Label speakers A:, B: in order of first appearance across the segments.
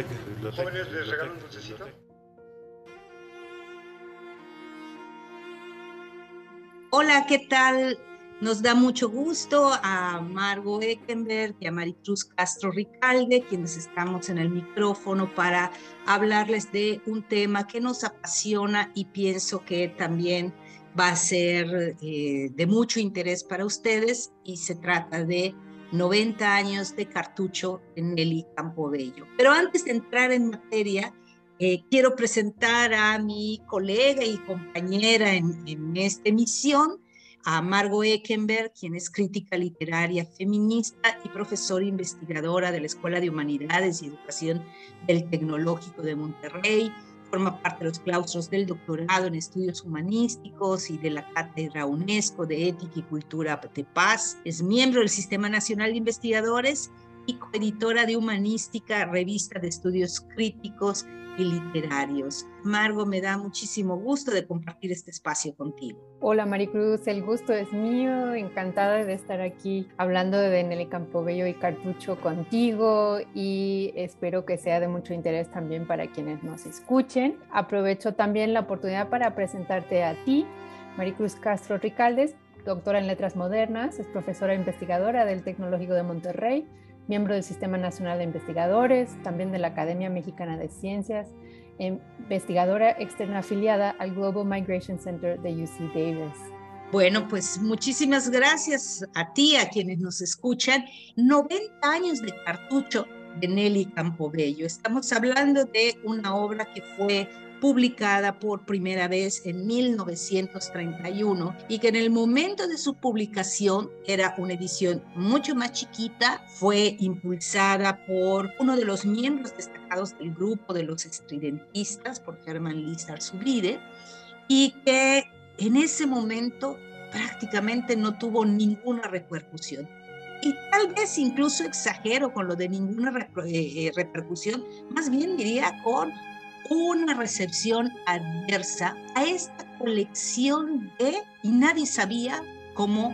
A: Biblioteca, biblioteca.
B: Jóvenes les regalan un dulcecito.
C: Hola, ¿qué tal? Nos da mucho gusto a Margo Eckenberg y a Maricruz Castro Ricalde, quienes estamos en el micrófono para hablarles de un tema que nos apasiona y pienso que también va a ser eh, de mucho interés para ustedes y se trata de 90 años de cartucho en Nelly Campobello. Pero antes de entrar en materia, eh, quiero presentar a mi colega y compañera en, en esta emisión, a Margo Eckenberg, quien es crítica literaria feminista y profesora investigadora de la Escuela de Humanidades y Educación del Tecnológico de Monterrey. Forma parte de los claustros del doctorado en estudios humanísticos y de la Cátedra UNESCO de Ética y Cultura de Paz. Es miembro del Sistema Nacional de Investigadores y coeditora de Humanística, revista de estudios críticos y literarios. Margo, me da muchísimo gusto de compartir este espacio contigo.
D: Hola Maricruz, el gusto es mío, encantada de estar aquí hablando de Nelly Campobello y Cartucho contigo y espero que sea de mucho interés también para quienes nos escuchen. Aprovecho también la oportunidad para presentarte a ti, Maricruz Castro Ricaldes, doctora en Letras Modernas, es profesora investigadora del Tecnológico de Monterrey, miembro del Sistema Nacional de Investigadores, también de la Academia Mexicana de Ciencias, investigadora externa afiliada al Global Migration Center de UC Davis.
C: Bueno, pues muchísimas gracias a ti, a quienes nos escuchan. 90 años de cartucho de Nelly Campobello. Estamos hablando de una obra que fue publicada por primera vez en 1931 y que en el momento de su publicación era una edición mucho más chiquita, fue impulsada por uno de los miembros destacados del grupo de los estridentistas, por Hermann Lizar Zubride, y que en ese momento prácticamente no tuvo ninguna repercusión. Y tal vez incluso exagero con lo de ninguna eh, repercusión, más bien diría con una recepción adversa a esta colección de, y nadie sabía cómo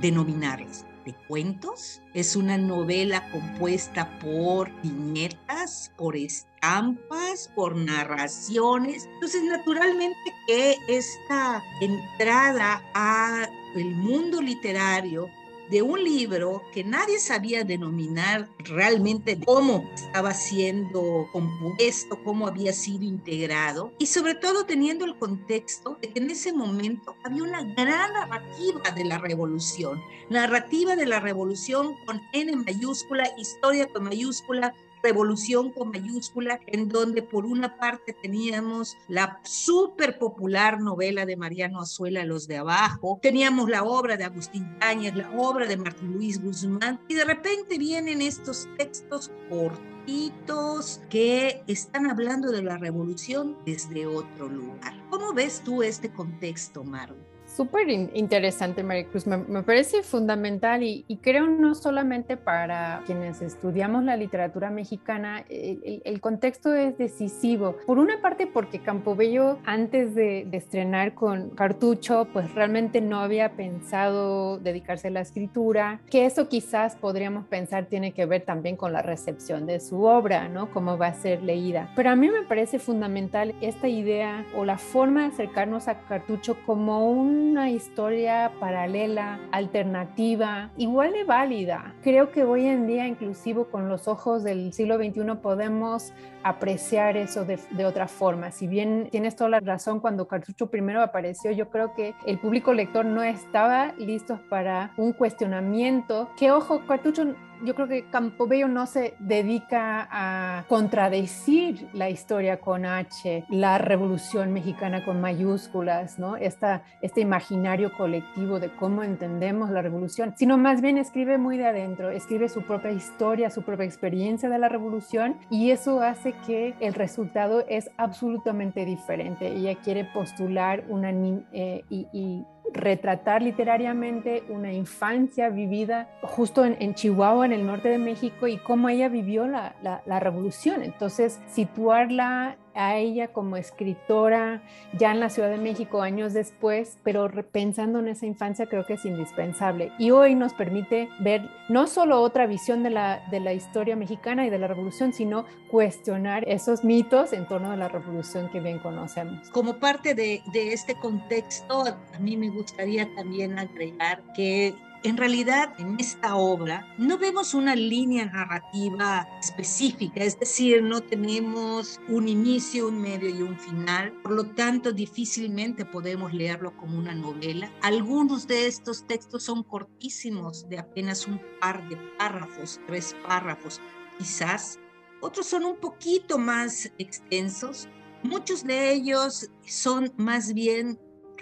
C: denominarlas, de cuentos. Es una novela compuesta por viñetas, por estampas, por narraciones. Entonces, naturalmente que esta entrada a el mundo literario de un libro que nadie sabía denominar realmente cómo estaba siendo compuesto, cómo había sido integrado y sobre todo teniendo el contexto de que en ese momento había una gran narrativa de la revolución, narrativa de la revolución con N mayúscula, historia con mayúscula, revolución con mayúscula, en donde por una parte teníamos la súper popular novela de Mariano Azuela, Los de Abajo, teníamos la obra de Agustín Cañas, la obra de Martín Luis Guzmán, y de repente vienen estos textos cortitos que están hablando de la revolución desde otro lugar. ¿Cómo ves tú este contexto, Maru?
D: Súper interesante, Maricruz. Me, me parece fundamental y, y, creo no solamente para quienes estudiamos la literatura mexicana, el, el, contexto es decisivo. Por una parte, porque Campobello, antes de, de, estrenar con Cartucho, pues realmente no había pensado dedicarse a la escritura, que eso quizás podríamos pensar tiene que ver también con la recepción de su obra, ¿no? Cómo va a ser leída. Pero a mí me parece fundamental esta idea o la forma de acercarnos a Cartucho como un una historia paralela, alternativa, igual de válida. Creo que hoy en día, inclusive con los ojos del siglo XXI, podemos apreciar eso de, de, otra forma. Si bien tienes toda la razón, cuando Cartucho primero apareció, yo creo que el público lector no estaba listo para un cuestionamiento. Que ojo, Cartucho yo creo que Campobello no se dedica a contradecir la historia con H, la revolución mexicana con mayúsculas, ¿no? Esta, este imaginario colectivo de cómo entendemos la revolución, sino más bien escribe muy de adentro, escribe su propia historia, su propia experiencia de la revolución y eso hace que el resultado es absolutamente diferente. Ella quiere postular una eh, y, y retratar literariamente una infancia vivida justo en, en, Chihuahua, en el norte de México, y cómo ella vivió la, la, la, revolución. Entonces, situarla a ella como escritora ya en la Ciudad de México años después, pero pensando en esa infancia creo que es indispensable. Y hoy nos permite ver no solo otra visión de la, de la historia mexicana y de la revolución, sino cuestionar esos mitos en torno a la revolución que bien conocemos.
C: Como parte de, de este contexto, a mí me gustaría también agregar que en realidad, en esta obra no vemos una línea narrativa específica, es decir, no tenemos un inicio, un medio y un final, por lo tanto difícilmente podemos leerlo como una novela. Algunos de estos textos son cortísimos, de apenas un par de párrafos, tres párrafos quizás. Otros son un poquito más extensos. Muchos de ellos son más bien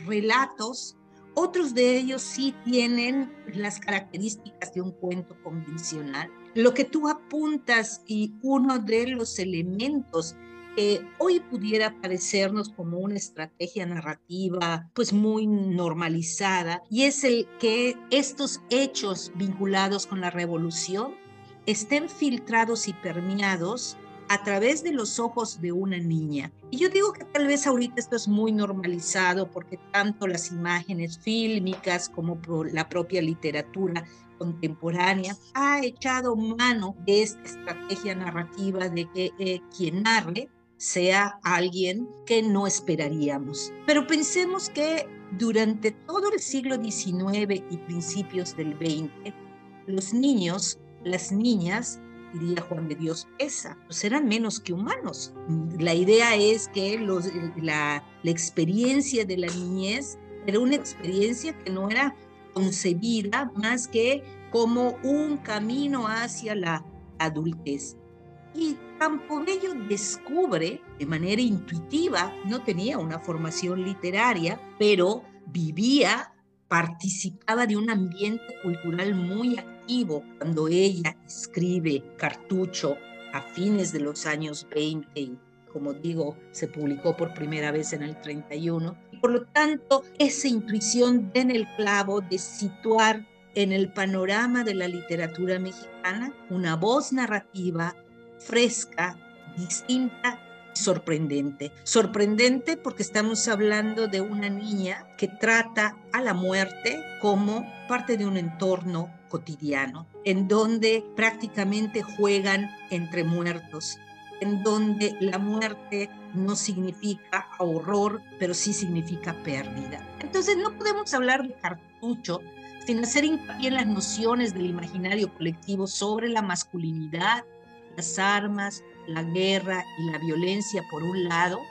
C: relatos otros de ellos sí tienen las características de un cuento convencional. Lo que tú apuntas y uno de los elementos que hoy pudiera parecernos como una estrategia narrativa pues muy normalizada y es el que estos hechos vinculados con la revolución estén filtrados y permeados a través de los ojos de una niña. Y yo digo que tal vez ahorita esto es muy normalizado porque tanto las imágenes fílmicas como la propia literatura contemporánea ha echado mano de esta estrategia narrativa de que eh, quien narre sea alguien que no esperaríamos. Pero pensemos que durante todo el siglo XIX y principios del XX, los niños, las niñas, diría Juan de Dios, esa, pues eran menos que humanos. La idea es que los, la, la experiencia de la niñez era una experiencia que no era concebida más que como un camino hacia la adultez. Y Campobello descubre de manera intuitiva, no tenía una formación literaria, pero vivía, participaba de un ambiente cultural muy activo cuando ella escribe Cartucho a fines de los años 20 y como digo, se publicó por primera vez en el 31. Por lo tanto, esa intuición en el clavo de situar en el panorama de la literatura mexicana una voz narrativa fresca, distinta sorprendente. Sorprendente porque estamos hablando de una niña que trata a la muerte como parte de un entorno cotidiano, en donde prácticamente juegan entre muertos, en donde la muerte no significa horror, pero sí significa pérdida. Entonces no podemos hablar de cartucho sin hacer hincapié en las nociones del imaginario colectivo sobre la masculinidad, las armas, la guerra y la violencia por un lado,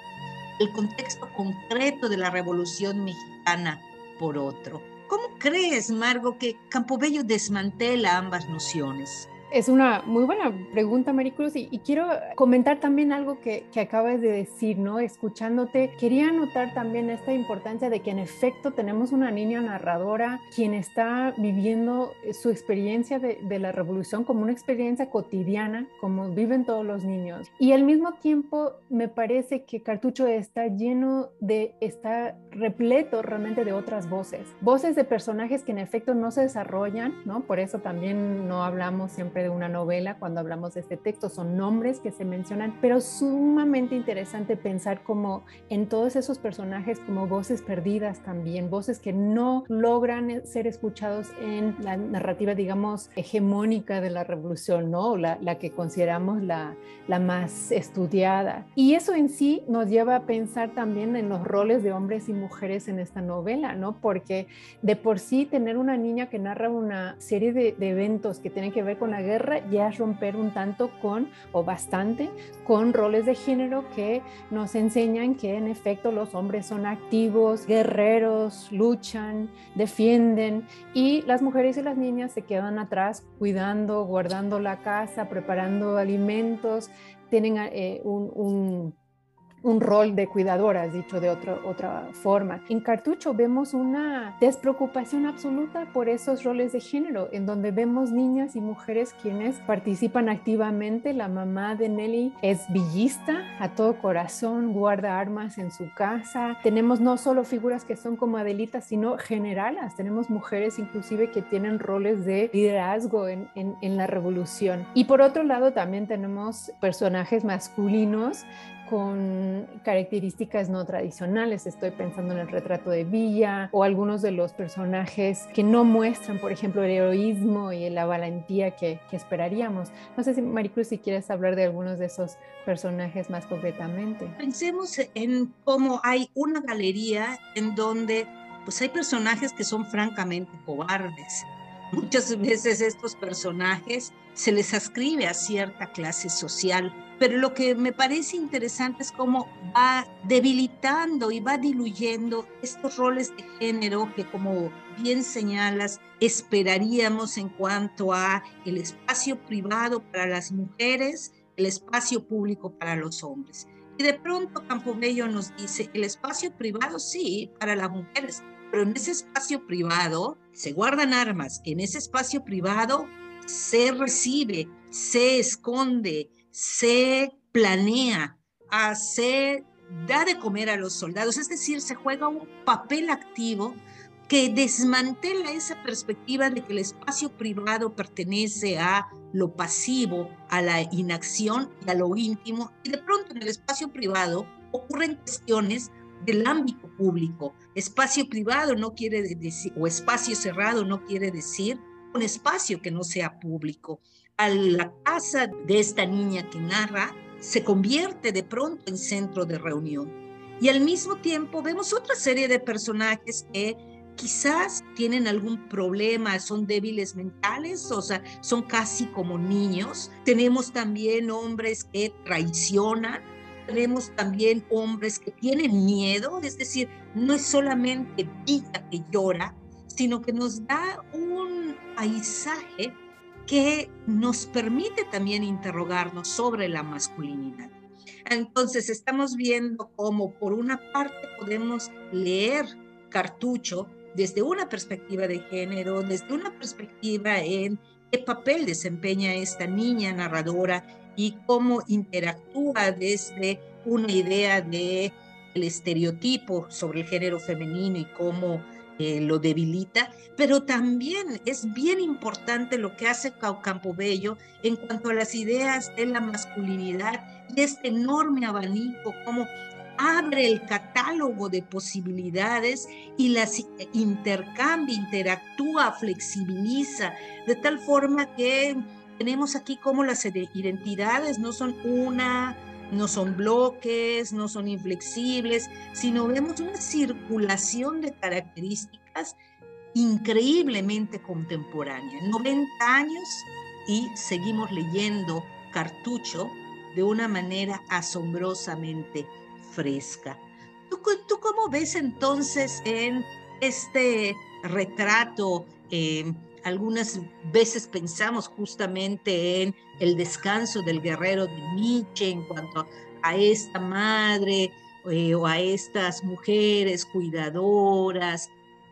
C: el contexto concreto de la revolución mexicana por otro. ¿Cómo crees, Margo, que Campobello desmantela ambas nociones?
D: Es una muy buena pregunta, Maricruz, y, y quiero comentar también algo que, que, acabas de decir, ¿no? Escuchándote, quería notar también esta importancia de que en efecto tenemos una niña narradora quien está viviendo su experiencia de, de la revolución como una experiencia cotidiana, como viven todos los niños. Y al mismo tiempo me parece que Cartucho está lleno de, está repleto realmente de otras voces, voces de personajes que en efecto no se desarrollan, ¿no? Por eso también no hablamos siempre de una novela cuando hablamos de este texto, son nombres que se mencionan, pero sumamente interesante pensar como en todos esos personajes como voces perdidas también, voces que no logran ser escuchados en la narrativa, digamos, hegemónica de la revolución, ¿no? La, la que consideramos la, la más estudiada. Y eso en sí nos lleva a pensar también en los roles de hombres y mujeres en esta novela, ¿no? Porque de por sí tener una niña que narra una serie de, de eventos que tienen que ver con la guerra ya es romper un tanto con, o bastante, con roles de género que nos enseñan que en efecto los hombres son activos, guerreros, luchan, defienden y las mujeres y las niñas se quedan atrás cuidando, guardando la casa, preparando alimentos, tienen eh, un, un un rol de cuidadoras, dicho de otro, otra forma. En Cartucho vemos una despreocupación absoluta por esos roles de género, en donde vemos niñas y mujeres quienes participan activamente. La mamá de Nelly es villista a todo corazón, guarda armas en su casa. Tenemos no solo figuras que son como Adelitas, sino generalas. Tenemos mujeres inclusive que tienen roles de liderazgo en, en la revolución. Y por otro lado también tenemos personajes masculinos con características no tradicionales. Estoy pensando en el retrato de Villa o algunos de los personajes que no muestran, por ejemplo, el heroísmo y la valentía que, esperaríamos. No sé si Maricruz, si quieres hablar de algunos de esos personajes más concretamente.
C: Pensemos en cómo hay una galería en donde pues hay personajes que son francamente cobardes. Muchas veces estos personajes se les ascribe a cierta clase social, pero lo que me parece interesante es cómo va debilitando y va diluyendo estos roles de género que como bien señalas esperaríamos en cuanto a el espacio privado para las mujeres, el espacio público para los hombres. Y de pronto Campobello nos dice, el espacio privado sí, para las mujeres, pero en ese espacio privado se guardan armas, en ese espacio privado se recibe, se esconde, se planea, se da de comer a los soldados, es decir, se juega un papel activo que desmantela esa perspectiva de que el espacio privado pertenece a lo pasivo, a la inacción y a lo íntimo, y de pronto en el espacio privado ocurren cuestiones del ámbito público. Espacio privado no quiere decir, o espacio cerrado no quiere decir un espacio que no sea público. A la casa de esta niña que narra se convierte de pronto en centro de reunión. Y al mismo tiempo vemos otra serie de personajes que quizás tienen algún problema, son débiles mentales, o sea, son casi como niños. Tenemos también hombres que traicionan, tenemos también hombres que tienen miedo, es decir, no es solamente Villa que llora, sino que nos da un paisaje que nos permite también interrogarnos sobre la masculinidad. Entonces estamos viendo cómo por una parte podemos leer Cartucho desde una perspectiva de género, desde una perspectiva en qué papel desempeña esta niña narradora y cómo interactúa desde una idea de el estereotipo sobre el género femenino y cómo eh, lo debilita, pero también es bien importante lo que hace Campobello en cuanto a las ideas de la masculinidad y este enorme abanico, cómo abre el catálogo de posibilidades y las intercambia, interactúa, flexibiliza, de tal forma que tenemos aquí como las identidades no son una, no son bloques, no son inflexibles, sino vemos una circulación de características increíblemente contemporánea. 90 años y seguimos leyendo cartucho de una manera asombrosamente fresca. ¿Tú, tú cómo ves entonces en este retrato? Eh, algunas veces pensamos justamente en el descanso del guerrero de Nietzsche en cuanto a esta madre eh, o a estas mujeres cuidadoras.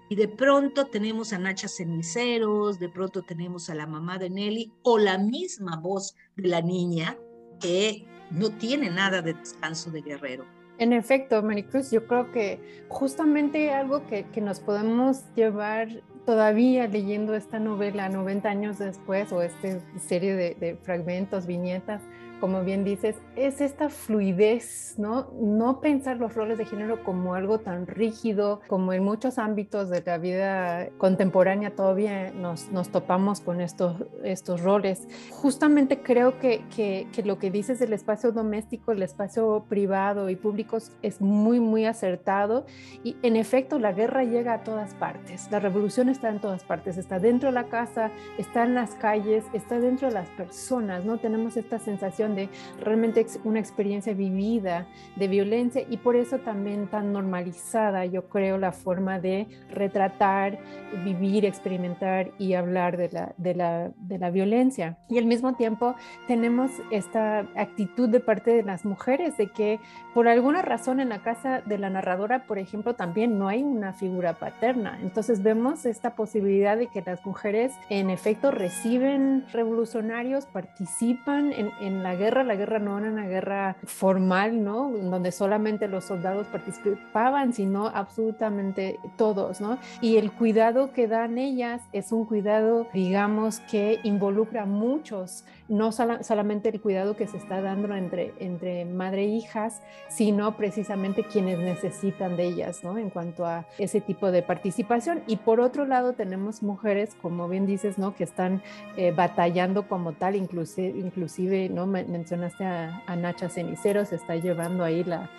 C: Y de pronto tenemos a Nacha Ceniceros, de pronto tenemos a la mamá de Nelly o la misma voz de la niña que no tiene nada de descanso de guerrero.
D: En efecto, Maricruz, yo creo que justamente algo que, que nos podemos llevar todavía leyendo esta novela 90 años después o esta serie de, de fragmentos, viñetas, como bien dices, es esta fluidez, ¿no? No pensar los roles de género como algo tan rígido, como en muchos ámbitos de la vida contemporánea todavía nos, nos topamos con estos, estos roles. Justamente creo que, que, que, lo que dices del espacio doméstico, el espacio privado y público es muy, muy acertado y en efecto la guerra llega a todas partes, la revolución está en todas partes, está dentro de la casa, está en las calles, está dentro de las personas, ¿no? Tenemos esta sensación de realmente una experiencia vivida de violencia y por eso también tan normalizada, yo creo, la forma de retratar, vivir, experimentar y hablar de la, de la, de la violencia. Y al mismo tiempo tenemos esta actitud de parte de las mujeres de que por alguna razón en la casa de la narradora, por ejemplo, también no hay una figura paterna. Entonces vemos esta posibilidad de que las mujeres en efecto reciben revolucionarios, participan en, en la guerra. La guerra no era una guerra formal, ¿no? Donde solamente los soldados participaban, sino absolutamente todos, ¿no? Y el cuidado que dan ellas es un cuidado, digamos, que involucra a muchos, no solamente el cuidado que se está dando entre, entre madre e hijas, sino precisamente quienes necesitan de ellas, ¿no? En cuanto a ese tipo de participación. Y por otro lado, tenemos mujeres, como bien dices, ¿no? Que están eh, batallando como tal, inclusive, inclusive ¿no? Mencionaste a, Nacha Cenicero, se está llevando ahí la,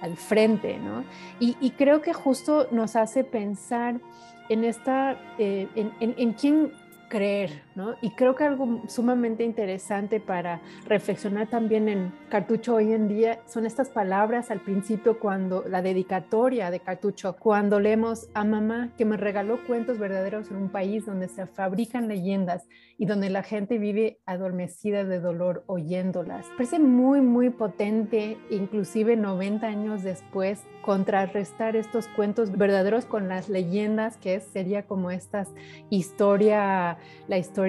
D: al frente, ¿no? Y, creo que justo nos hace pensar en esta, eh, en, en, en quién creer, ¿no? Y creo que algo sumamente interesante para reflexionar también en Cartucho hoy en día son estas palabras al principio cuando la dedicatoria de Cartucho, cuando leemos a mamá que me regaló cuentos verdaderos en un país donde se fabrican leyendas y donde la gente vive adormecida de dolor oyéndolas. Parece muy, muy potente, inclusive 90 años después, contrarrestar estos cuentos verdaderos con las leyendas, que sería como esta historia, la historia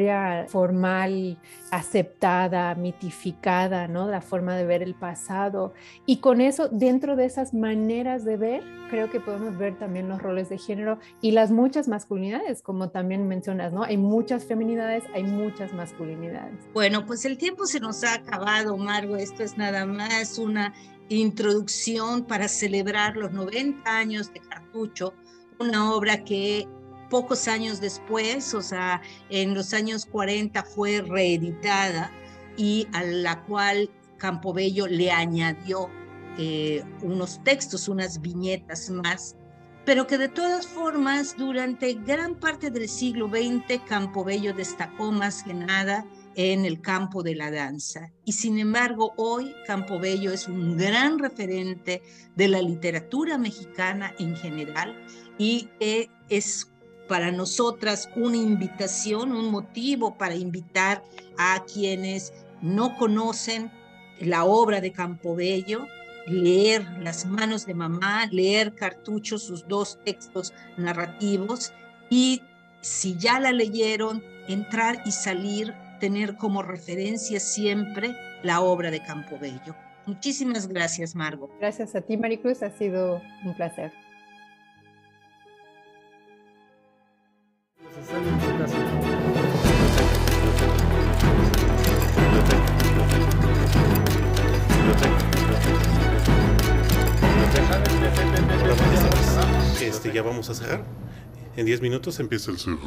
D: formal, aceptada, mitificada, ¿no? La forma de ver el pasado. Y con eso, dentro de esas maneras de ver, creo que podemos ver también los roles de género y las muchas masculinidades, como también mencionas, ¿no? Hay muchas feminidades, hay muchas masculinidades.
C: Bueno, pues el tiempo se nos ha acabado, Margo. Esto es nada más una introducción para celebrar los 90 años de Cartucho, una obra que pocos años después, o sea, en los años 40 fue reeditada y a la cual Campobello le añadió eh, unos textos, unas viñetas más, pero que de todas formas durante gran parte del siglo XX Campobello destacó más que nada en el campo de la danza. Y sin embargo, hoy Campobello es un gran referente de la literatura mexicana en general y es para nosotras una invitación, un motivo para invitar a quienes no conocen la obra de Campobello, leer Las manos de mamá, leer Cartucho, sus dos textos narrativos y si ya la leyeron, entrar y salir tener como referencia siempre la obra de Campobello. Muchísimas gracias, Margo.
D: Gracias a ti, Maricruz, ha sido un placer.
A: Este, ya vamos a cerrar. En 10 minutos empieza el cerro.